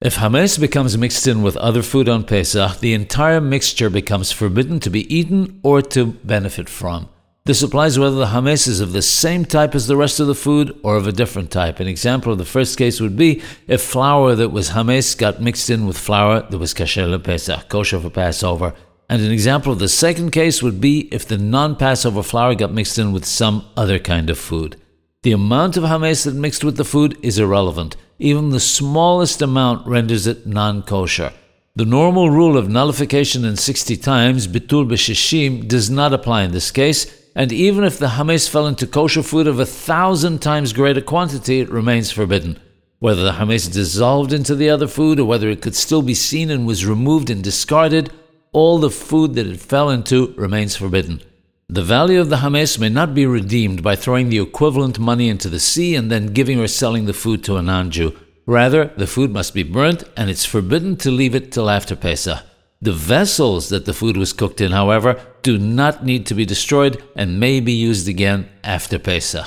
If hametz becomes mixed in with other food on Pesach, the entire mixture becomes forbidden to be eaten or to benefit from. This applies whether the hametz is of the same type as the rest of the food or of a different type. An example of the first case would be if flour that was hametz got mixed in with flour that was kasher Pesach, kosher for Passover. And an example of the second case would be if the non-Passover flour got mixed in with some other kind of food. The amount of hametz that mixed with the food is irrelevant. Even the smallest amount renders it non kosher. The normal rule of nullification in 60 times, bitul b'shishim, does not apply in this case, and even if the hametz fell into kosher food of a thousand times greater quantity, it remains forbidden. Whether the hametz dissolved into the other food or whether it could still be seen and was removed and discarded, all the food that it fell into remains forbidden. The value of the hametz may not be redeemed by throwing the equivalent money into the sea and then giving or selling the food to a non Jew. Rather, the food must be burnt and it's forbidden to leave it till after Pesach. The vessels that the food was cooked in, however, do not need to be destroyed and may be used again after Pesach.